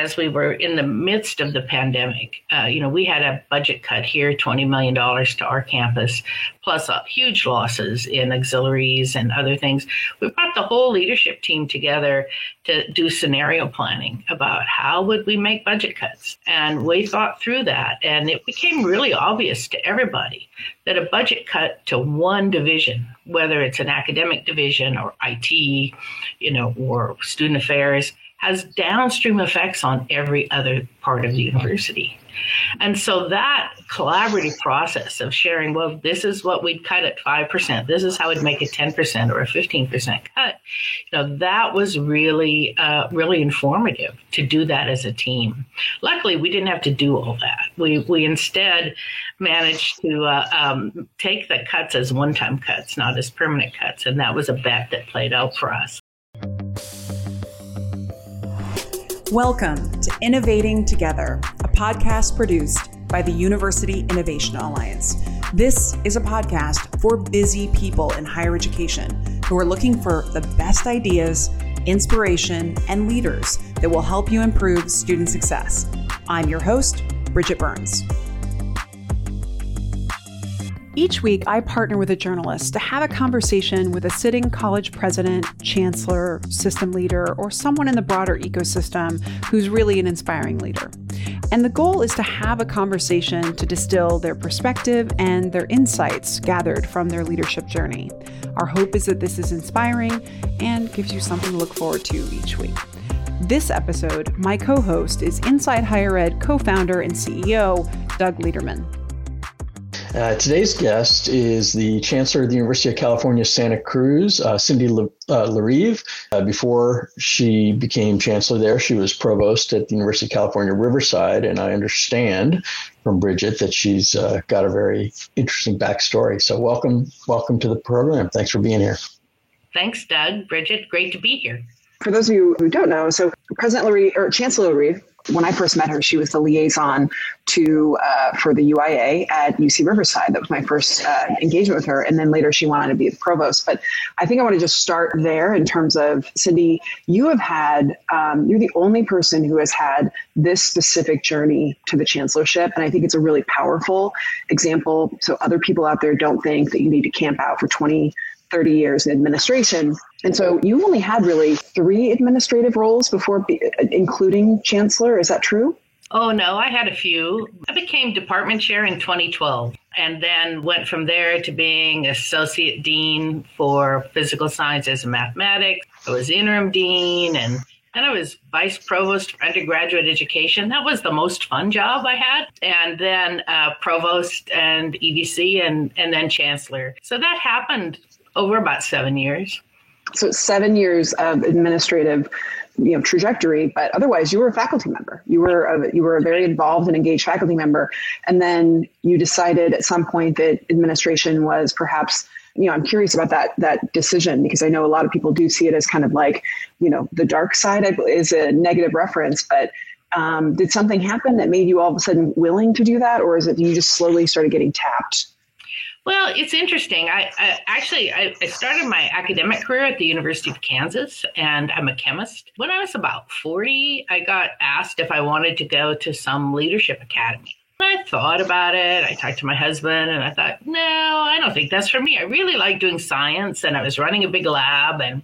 as we were in the midst of the pandemic, uh, you know, we had a budget cut here, $20 million to our campus, plus uh, huge losses in auxiliaries and other things. We brought the whole leadership team together to do scenario planning about how would we make budget cuts. And we thought through that. And it became really obvious to everybody that a budget cut to one division, whether it's an academic division or IT, you know, or student affairs, has downstream effects on every other part of the university. And so that collaborative process of sharing, well, this is what we'd cut at 5%, this is how we'd make a 10% or a 15% cut, you know, that was really, uh, really informative to do that as a team. Luckily, we didn't have to do all that. We, we instead managed to uh, um, take the cuts as one time cuts, not as permanent cuts. And that was a bet that played out for us. Welcome to Innovating Together, a podcast produced by the University Innovation Alliance. This is a podcast for busy people in higher education who are looking for the best ideas, inspiration, and leaders that will help you improve student success. I'm your host, Bridget Burns. Each week, I partner with a journalist to have a conversation with a sitting college president, chancellor, system leader, or someone in the broader ecosystem who's really an inspiring leader. And the goal is to have a conversation to distill their perspective and their insights gathered from their leadership journey. Our hope is that this is inspiring and gives you something to look forward to each week. This episode, my co host is Inside Higher Ed co founder and CEO, Doug Lederman. Uh, today's guest is the Chancellor of the University of California, Santa Cruz, uh, Cindy Le- uh, Larive. Uh, before she became Chancellor there, she was Provost at the University of California, Riverside. And I understand from Bridget that she's uh, got a very interesting backstory. So welcome, welcome to the program. Thanks for being here. Thanks, Doug. Bridget, great to be here. For those of you who don't know, so President Larive, or Chancellor Larive when I first met her, she was the liaison to uh, for the UIA at UC Riverside. That was my first uh, engagement with her, and then later she wanted to be the provost. But I think I want to just start there in terms of Cindy. You have had um, you're the only person who has had this specific journey to the chancellorship, and I think it's a really powerful example. So other people out there don't think that you need to camp out for 20 30 years in administration. And so you only had really three administrative roles before, be, including chancellor. Is that true? Oh, no, I had a few. I became department chair in 2012 and then went from there to being associate dean for physical sciences and mathematics. I was interim dean and then I was vice provost for undergraduate education. That was the most fun job I had. And then uh, provost and EVC and, and then chancellor. So that happened over about seven years. So seven years of administrative you know trajectory but otherwise you were a faculty member. You were a, you were a very involved and engaged faculty member. And then you decided at some point that administration was perhaps you know i'm curious about that that decision because i know a lot of people do see it as kind of like you know the dark side is a negative reference but um, did something happen that made you all of a sudden willing to do that? Or is it you just slowly started getting tapped well, it's interesting. I, I actually I, I, started my academic career at the University of Kansas, and I'm a chemist. When I was about 40, I got asked if I wanted to go to some leadership academy. I thought about it. I talked to my husband, and I thought, no, I don't think that's for me. I really like doing science, and I was running a big lab, and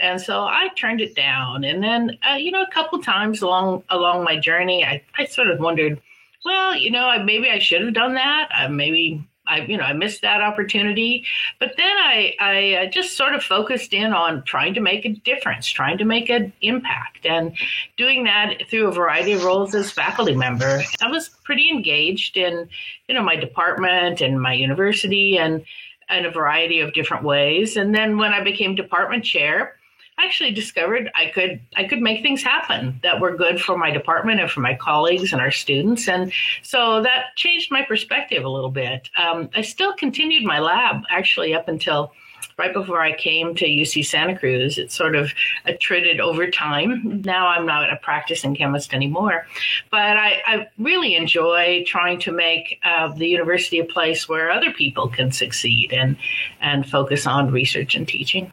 and so I turned it down. And then, uh, you know, a couple times along along my journey, I, I sort of wondered, well, you know, maybe I should have done that. Uh, maybe I, you know, I missed that opportunity. But then I, I uh, just sort of focused in on trying to make a difference, trying to make an impact, and doing that through a variety of roles as faculty member. I was pretty engaged in, you know, my department and my university, and in a variety of different ways. And then when I became department chair, actually discovered I could I could make things happen that were good for my department and for my colleagues and our students, and so that changed my perspective a little bit. Um, I still continued my lab actually up until right before I came to UC Santa Cruz. It sort of attrited over time. Now I'm not a practicing chemist anymore, but I, I really enjoy trying to make uh, the university a place where other people can succeed and and focus on research and teaching.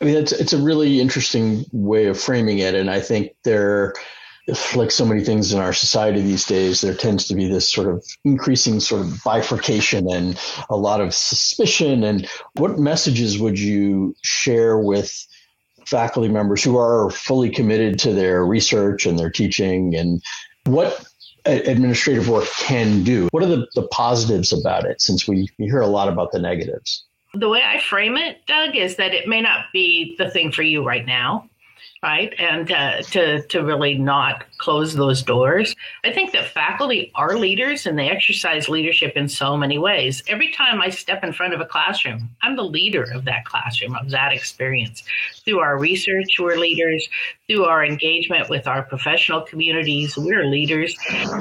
I mean, it's it's a really interesting way of framing it, and I think there like so many things in our society these days, there tends to be this sort of increasing sort of bifurcation and a lot of suspicion. And what messages would you share with faculty members who are fully committed to their research and their teaching and what administrative work can do? What are the, the positives about it since we, we hear a lot about the negatives? The way I frame it, Doug, is that it may not be the thing for you right now right? And uh, to to really not close those doors. I think that faculty are leaders and they exercise leadership in so many ways. Every time I step in front of a classroom, I'm the leader of that classroom, of that experience. Through our research, we're leaders. Through our engagement with our professional communities, we're leaders.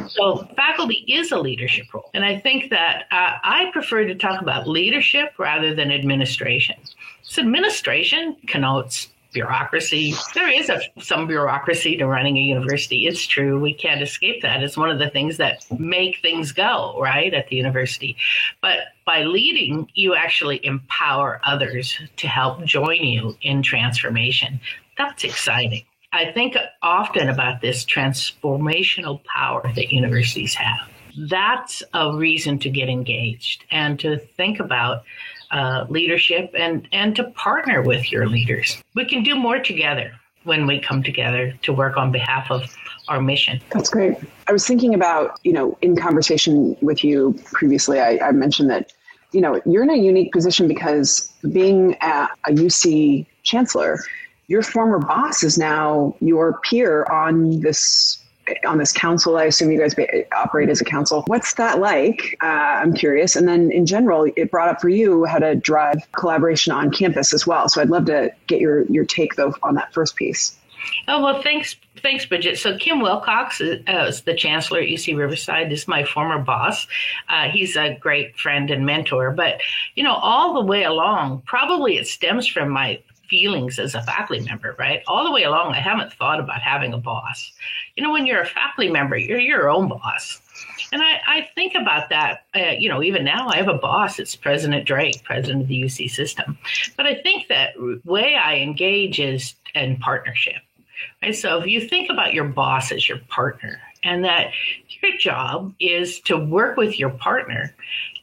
So faculty is a leadership role. And I think that uh, I prefer to talk about leadership rather than administration. So administration connotes bureaucracy. There is a, some bureaucracy to running a university. It's true. We can't escape that. It's one of the things that make things go, right, at the university. But by leading, you actually empower others to help join you in transformation. That's exciting. I think often about this transformational power that universities have. That's a reason to get engaged and to think about uh, leadership and and to partner with your leaders. We can do more together when we come together to work on behalf of our mission. That's great. I was thinking about you know in conversation with you previously, I, I mentioned that you know you're in a unique position because being a, a UC chancellor, your former boss is now your peer on this on this council. I assume you guys operate as a council. What's that like? Uh, I'm curious. And then in general, it brought up for you how to drive collaboration on campus as well. So I'd love to get your your take though on that first piece. Oh well, thanks, thanks, Bridget. So Kim Wilcox is, uh, is the chancellor at UC Riverside. Is my former boss. Uh, he's a great friend and mentor. But you know, all the way along, probably it stems from my feelings as a faculty member, right? All the way along, I haven't thought about having a boss. You know, when you're a faculty member, you're your own boss. And I, I think about that, uh, you know, even now I have a boss. It's President Drake, president of the UC system. But I think that way I engage is in partnership. Right? So if you think about your boss as your partner and that your job is to work with your partner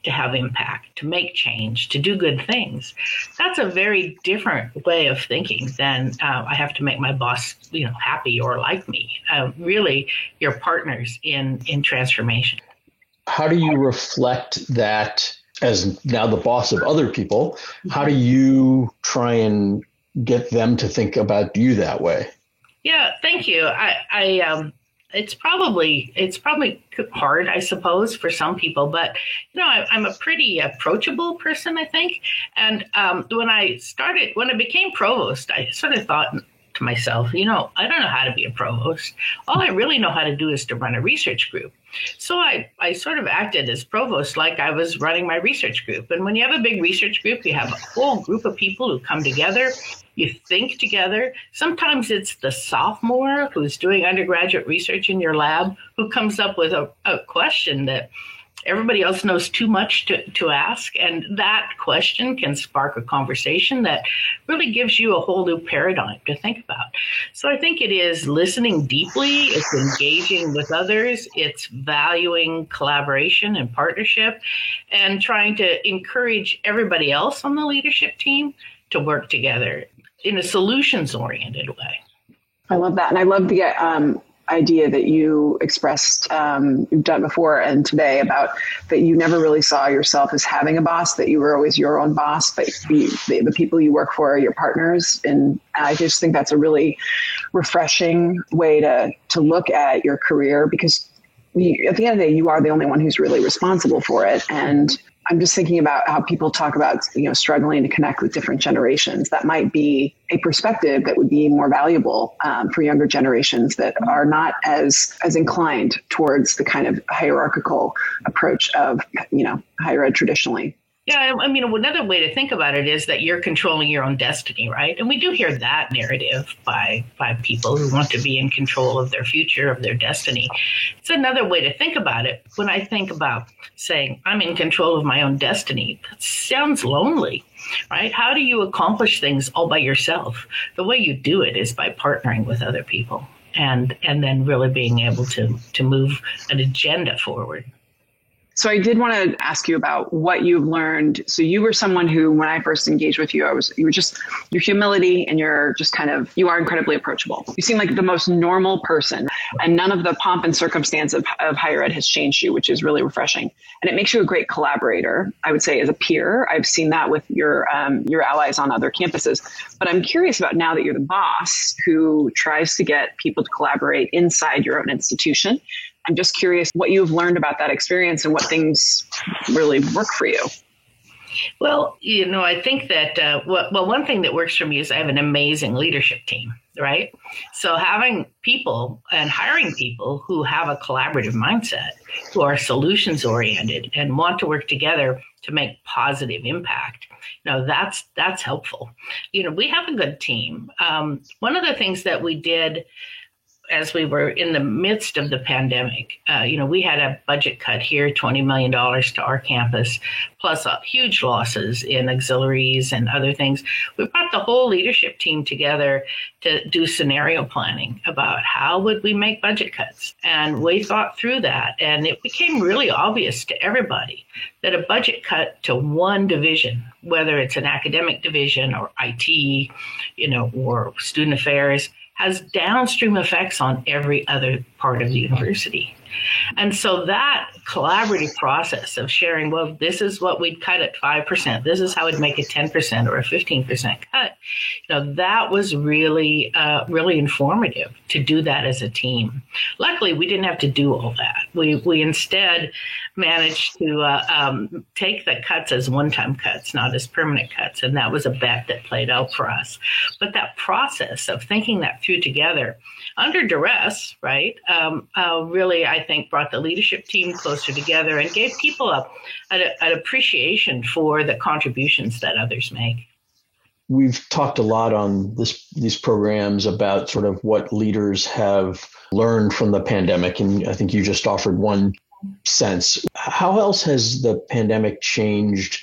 to have impact, to make change, to do good things. That's a very different way of thinking than uh, I have to make my boss, you know, happy or like me. Uh, really, you're partners in in transformation. How do you reflect that as now the boss of other people? How do you try and get them to think about you that way? Yeah, thank you. I, I um, it's probably it's probably hard, I suppose, for some people. But you know, I, am a pretty approachable person, I think. And um, when I started, when I became provost, I sort of thought to myself, you know, I don't know how to be a provost. All I really know how to do is to run a research group. So I, I sort of acted as provost like I was running my research group. And when you have a big research group, you have a whole group of people who come together you think together. Sometimes it's the sophomore who's doing undergraduate research in your lab who comes up with a, a question that everybody else knows too much to, to ask. And that question can spark a conversation that really gives you a whole new paradigm to think about. So I think it is listening deeply, it's engaging with others, it's valuing collaboration and partnership, and trying to encourage everybody else on the leadership team to work together in a solutions oriented way. I love that. And I love the um, idea that you expressed, um, you've done before and today about that you never really saw yourself as having a boss, that you were always your own boss, but the, the, the people you work for are your partners. And I just think that's a really refreshing way to, to look at your career because at the end of the day, you are the only one who's really responsible for it. And I'm just thinking about how people talk about, you know, struggling to connect with different generations. That might be a perspective that would be more valuable um, for younger generations that are not as as inclined towards the kind of hierarchical approach of, you know, higher ed traditionally. Yeah, I mean, another way to think about it is that you're controlling your own destiny, right? And we do hear that narrative by by people who want to be in control of their future, of their destiny. It's another way to think about it. When I think about saying I'm in control of my own destiny, that sounds lonely, right? How do you accomplish things all by yourself? The way you do it is by partnering with other people and and then really being able to to move an agenda forward. So I did want to ask you about what you've learned. So you were someone who, when I first engaged with you, I was you were just your humility and you're just kind of you are incredibly approachable. You seem like the most normal person, and none of the pomp and circumstance of, of higher ed has changed you, which is really refreshing. And it makes you a great collaborator. I would say as a peer, I've seen that with your um, your allies on other campuses. But I'm curious about now that you're the boss who tries to get people to collaborate inside your own institution I'm just curious what you've learned about that experience and what things really work for you. Well, you know, I think that, uh, well, well, one thing that works for me is I have an amazing leadership team, right? So having people and hiring people who have a collaborative mindset, who are solutions oriented and want to work together to make positive impact, you know, that's, that's helpful. You know, we have a good team. Um, one of the things that we did as we were in the midst of the pandemic, uh, you know, we had a budget cut here, $20 million to our campus, plus uh, huge losses in auxiliaries and other things. We brought the whole leadership team together to do scenario planning about how would we make budget cuts. And we thought through that, and it became really obvious to everybody that a budget cut to one division, whether it's an academic division or IT, you know, or student affairs, has downstream effects on every other part of the university. And so that collaborative process of sharing, well, this is what we'd cut at 5%, this is how we'd make a 10% or a 15% cut, you know, that was really, uh, really informative to do that as a team. Luckily, we didn't have to do all that. We, we instead managed to uh, um, take the cuts as one time cuts, not as permanent cuts. And that was a bet that played out for us. But that process of thinking that through together under duress, right, um, uh, really, I think, brought the leadership team closer together and gave people a, a, an appreciation for the contributions that others make. We've talked a lot on this these programs about sort of what leaders have learned from the pandemic, and I think you just offered one sense. How else has the pandemic changed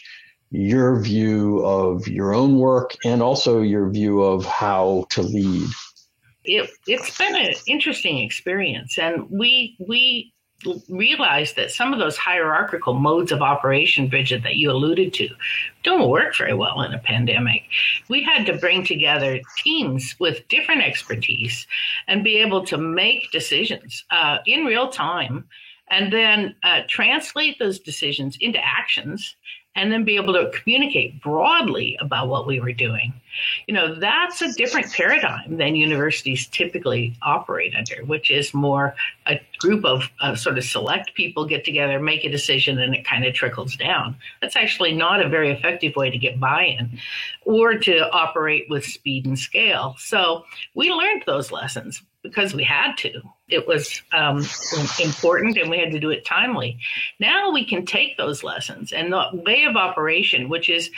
your view of your own work and also your view of how to lead? It, it's been an interesting experience, and we we realized that some of those hierarchical modes of operation, Bridget, that you alluded to, don't work very well in a pandemic. We had to bring together teams with different expertise and be able to make decisions uh, in real time and then uh, translate those decisions into actions and then be able to communicate broadly about what we were doing. You know, that's a different paradigm than universities typically operate under, which is more a group of uh, sort of select people get together, make a decision, and it kind of trickles down. That's actually not a very effective way to get buy in or to operate with speed and scale. So we learned those lessons because we had to. It was um, important and we had to do it timely. Now we can take those lessons and the way of operation, which is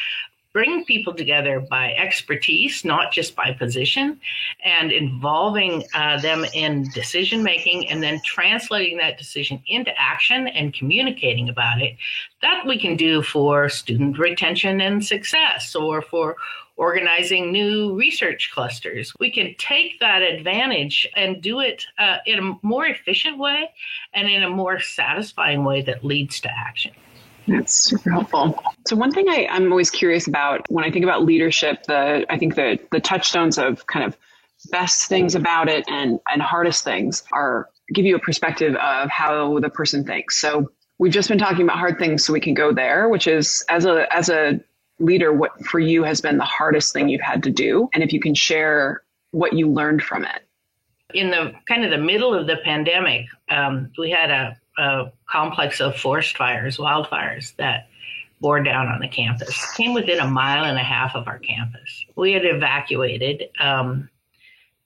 bring people together by expertise, not just by position, and involving uh, them in decision making and then translating that decision into action and communicating about it. That we can do for student retention and success or for organizing new research clusters. We can take that advantage and do it uh, in a more efficient way and in a more satisfying way that leads to action. That's super helpful. So one thing I, I'm always curious about when I think about leadership, the I think the the touchstones of kind of best things about it and and hardest things are give you a perspective of how the person thinks. So we've just been talking about hard things, so we can go there, which is as a as a leader, what for you has been the hardest thing you've had to do, and if you can share what you learned from it. In the kind of the middle of the pandemic, um, we had a a complex of forest fires, wildfires that bore down on the campus. Came within a mile and a half of our campus. We had evacuated, um,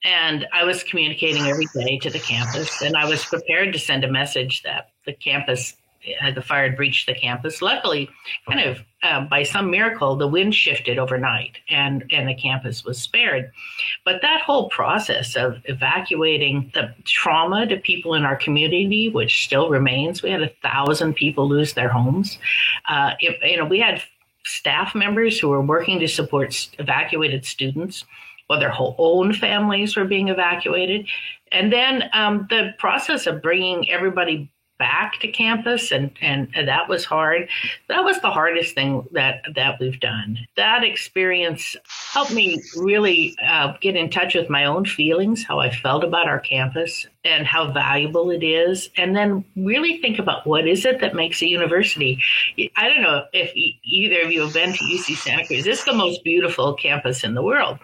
and I was communicating every day to the campus, and I was prepared to send a message that the campus had the fire had breached the campus. Luckily, kind of uh, by some miracle, the wind shifted overnight and, and the campus was spared. But that whole process of evacuating the trauma to people in our community, which still remains, we had a thousand people lose their homes. Uh, you know, we had staff members who were working to support evacuated students while their whole own families were being evacuated. And then um, the process of bringing everybody back to campus and, and that was hard. That was the hardest thing that that we've done. That experience helped me really uh, get in touch with my own feelings how i felt about our campus and how valuable it is. And then really think about what is it that makes a university. I don't know if either of you have been to uc santa cruz. It's the most beautiful campus in the world.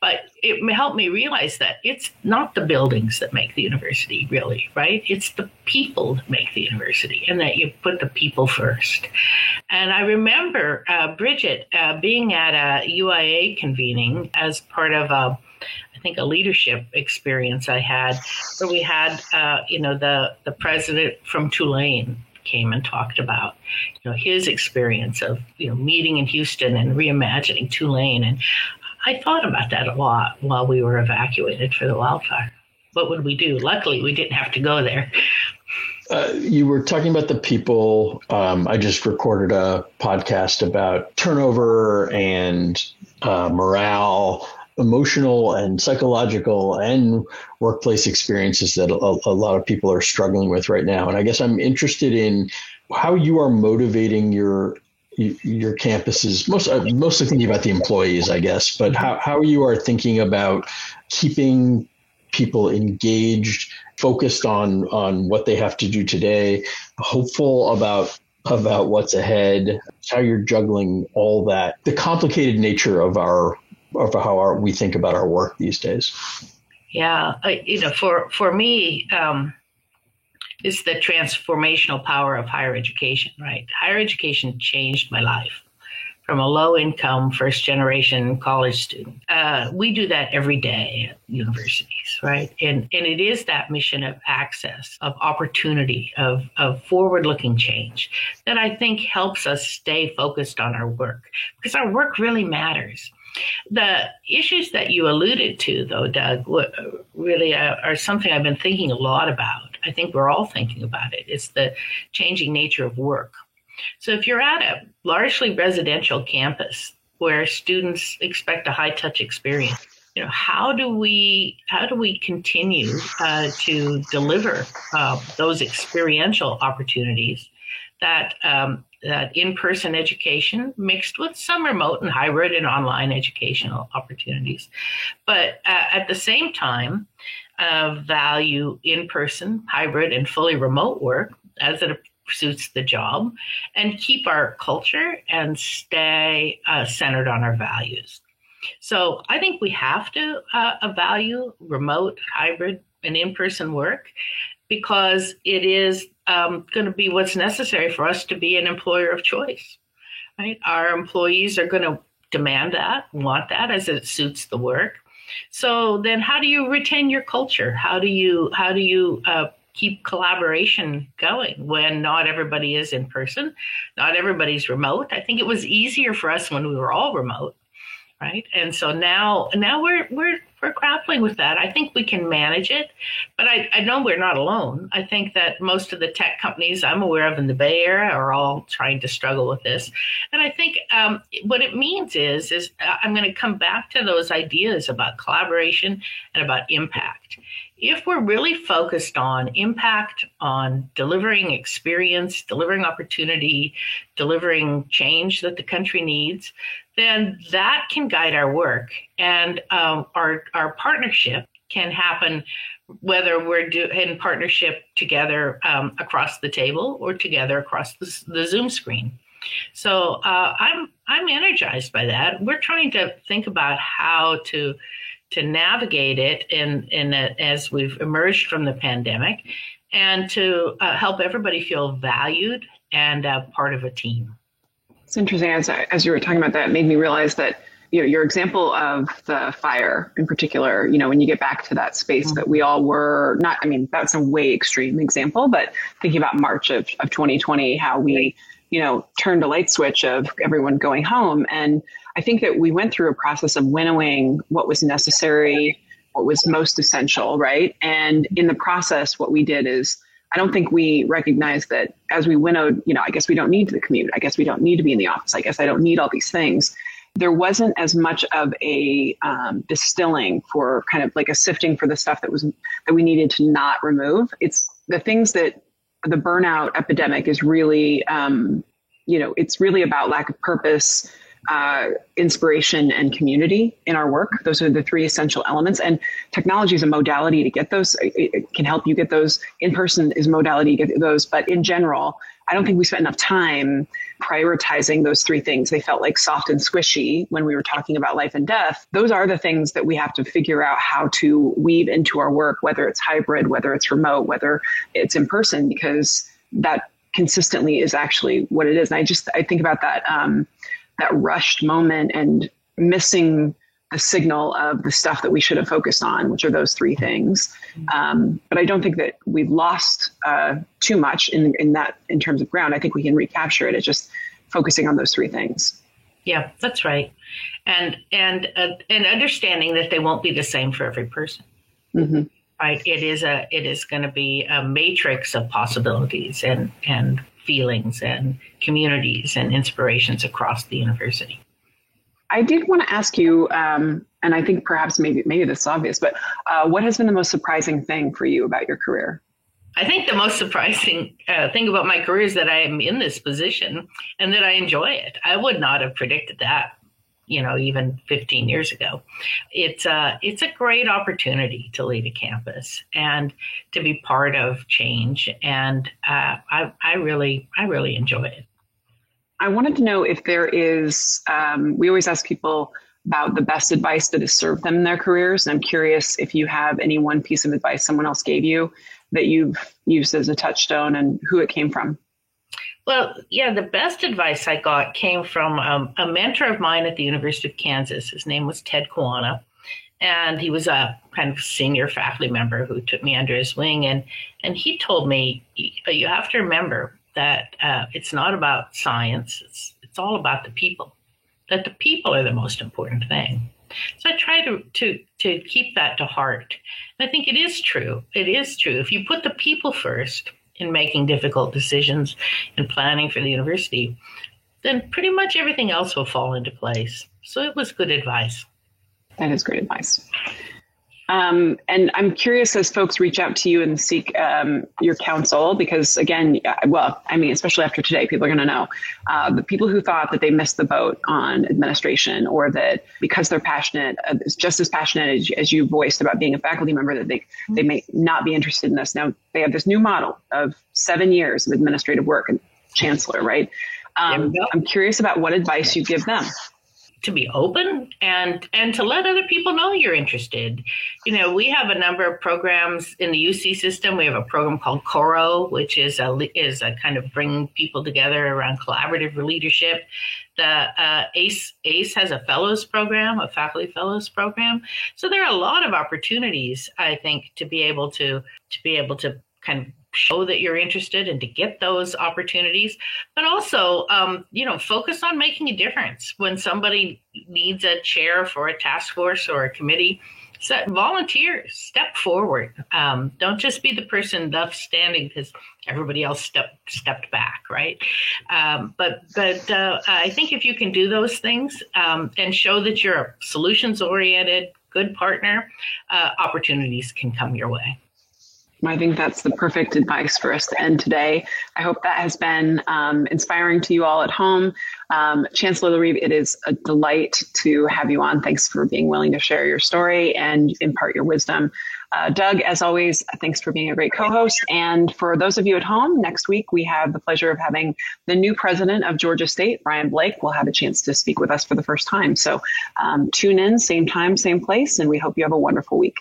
But it helped me realize that it's not the buildings that make the university really right? It's the people that make the university and that you put the people first. And i remember uh, bridget uh, being at a uia convening as part of a I think a leadership experience I had where we had uh, you know the the president from Tulane came and talked about you know his experience of you know meeting in Houston and reimagining Tulane. And I thought about that a lot while we were evacuated for the wildfire. What would we do? Luckily, we didn't have to go there. Uh, you were talking about the people. Um, I just recorded a podcast about turnover and uh, morale emotional and psychological and workplace experiences that a, a, lot of people are struggling with right now. And I guess I'm interested in how you are motivating your your campuses, most uh, mostly thinking about the employees, I guess, but how, how you are thinking about keeping people engaged, focused on on what they have to do today, hopeful about about what's ahead, how you're juggling all that, the complicated nature of our of how our, we think about our work these days. Yeah, I, you know, for for me, um, it's the transformational power of higher education. Right, higher education changed my life from a low income first generation college student. Uh, we do that every day at universities, right? And and it is that mission of access, of opportunity, of of forward looking change that I think helps us stay focused on our work because our work really matters. The issues that you alluded to, though, Doug, really are, something I've been thinking a lot about. I think we're all thinking about it. It's the changing nature of work. So, if you're at a largely residential campus where students expect a high touch experience, you know how do we how do we continue uh, to deliver uh, those experiential opportunities that um, that in-person education mixed with some remote and hybrid and online educational opportunities. But uh, at the same time uh, value in-person hybrid and fully remote work as it suits the job and keep our culture and stay uh, centered on our values. So i think we have to uh, value remote hybrid and in-person work because it is um, going to be what's necessary for us to be an employer of choice. Right? Our employees are going to demand that, want that as it suits the work. So then, how do you retain your culture? How do you how do you uh, keep collaboration going when not everybody is in person, not everybody's remote? I think it was easier for us when we were all remote right? And so now now we're we're we're grappling with that. I think we can manage it, but I, I know we're not alone. I think that most of the tech companies I'm aware of in the Bay Area are all trying to struggle with this. And I think um, what it means is is uh, I'm going to come back to those ideas about collaboration and about impact if we're really focused on impact, on delivering experience, delivering opportunity, delivering change that the country needs, then that can guide our work. And um, our, our partnership can happen whether we're do, in partnership together um, across the table or together across the, the Zoom screen. So uh, I'm I'm energized by that. We're trying to think about how to to navigate it in, in a, as we've emerged from the pandemic and to uh, help everybody feel valued and part of a team. It's interesting as, as you were talking about that, made me realize that you know your example of the fire in particular you know when you get back to that space mm-hmm. that we all were not i mean that's a way extreme example but thinking about march of, of 2020 how we you know turned a light switch of everyone going home and I think that we went through a process of winnowing what was necessary, what was most essential, right? And in the process, what we did is I don't think we recognize that as we winnowed, you know, I guess we don't need the commute. I guess we don't need to be in the office. I guess I don't need all these things. there wasn't as much of a um, distilling for kind of like a sifting for the stuff that was that we needed to not remove. It's the things that the burnout epidemic is really, um, you know, it's really about lack of purpose, uh, inspiration, and community in our work. Those are the three essential elements. And technology is a modality to get those. It, can help you get those. In person is modality to get those. But in general, I don't think we spent enough time prioritizing those three things. They felt like soft and squishy when we were talking about life and death. Those are the things that we have to figure out how to weave into our work, whether it's hybrid, whether it's remote, whether it's in person, because that consistently is actually what it is. And I just I think about that um, that rushed moment and missing the signal of the stuff that we should have focused on, which are those three things. Um, but I don't think that we've lost uh, too much in in that in terms of ground. I think we can recapture it. It's just focusing on those three things. Yeah, that's right, and and uh, and understanding that they won't be the same for every person. Mm-hmm. Right, it is a it is going to be a matrix of possibilities and and feelings and communities and inspirations across the university. I did want to ask you, um, and I think perhaps maybe maybe this is obvious, but uh, what has been the most surprising thing for you about your career? I think the most surprising uh, thing about my career is that I am in this position and that I enjoy it. I would not have predicted that, you know, even 15 years ago. It's a it's a great opportunity to lead a campus and to be part of change, and uh, I I really I really enjoy it. I wanted to know if there is, um, we always ask people about the best advice that has served them in their careers. And I'm curious if you have any one piece of advice someone else gave you that you've used as a touchstone and who it came from. Well, yeah, the best advice I got came from um, a mentor of mine at the University of Kansas. His name was Ted Kuwana. And he was a kind of senior faculty member who took me under his wing. And, and he told me, you have to remember that uh, it's not about science, it's, it's all about the people, that the people are the most important thing. So I try to, to, to keep that to heart. And I think it is true. It is true. If you put the people first in making difficult decisions and planning for the university, then pretty much everything else will fall into place. So it was good advice. That is great advice. Um, and I'm curious as folks reach out to you and seek um, your counsel, because again, well, I mean, especially after today, people are going to know uh, the people who thought that they missed the boat on administration or that because they're passionate, uh, just as passionate as, as, you voiced about being a faculty member, that they, mm-hmm. they may not be interested in this. Now, they have this new model of seven years of administrative work and chancellor, right? Um, I'm curious about what advice you give them to be open and and to let other people know you're interested. You know, we have a number of programs in the UC system. We have a program called Coro, which is a is a kind of bringing people together around collaborative leadership. The uh, ACE ACE has a fellows program, a faculty fellows program. So there are a lot of opportunities, I think, to be able to to be able to kind of show that you're interested and to get those opportunities but also um, you know focus on making a difference. When somebody needs a chair for a task force or a committee set volunteer step forward. Um, don't just be the person left standing because everybody else stepped stepped back right? Um, but but uh, i think if you can do those things um, and show that you're a solutions oriented good partner uh, opportunities can come your way I think that's the perfect advice for us to end today. I hope that has been um, inspiring to you all at home. Um, Chancellor Larive, it is a delight to have you on. Thanks for being willing to share your story and impart your wisdom. Uh, Doug, as always, thanks for being a great co host. And for those of you at home, next week we have the pleasure of having the new president of Georgia State, Brian Blake, will have a chance to speak with us for the first time. So um, tune in, same time, same place, and we hope you have a wonderful week.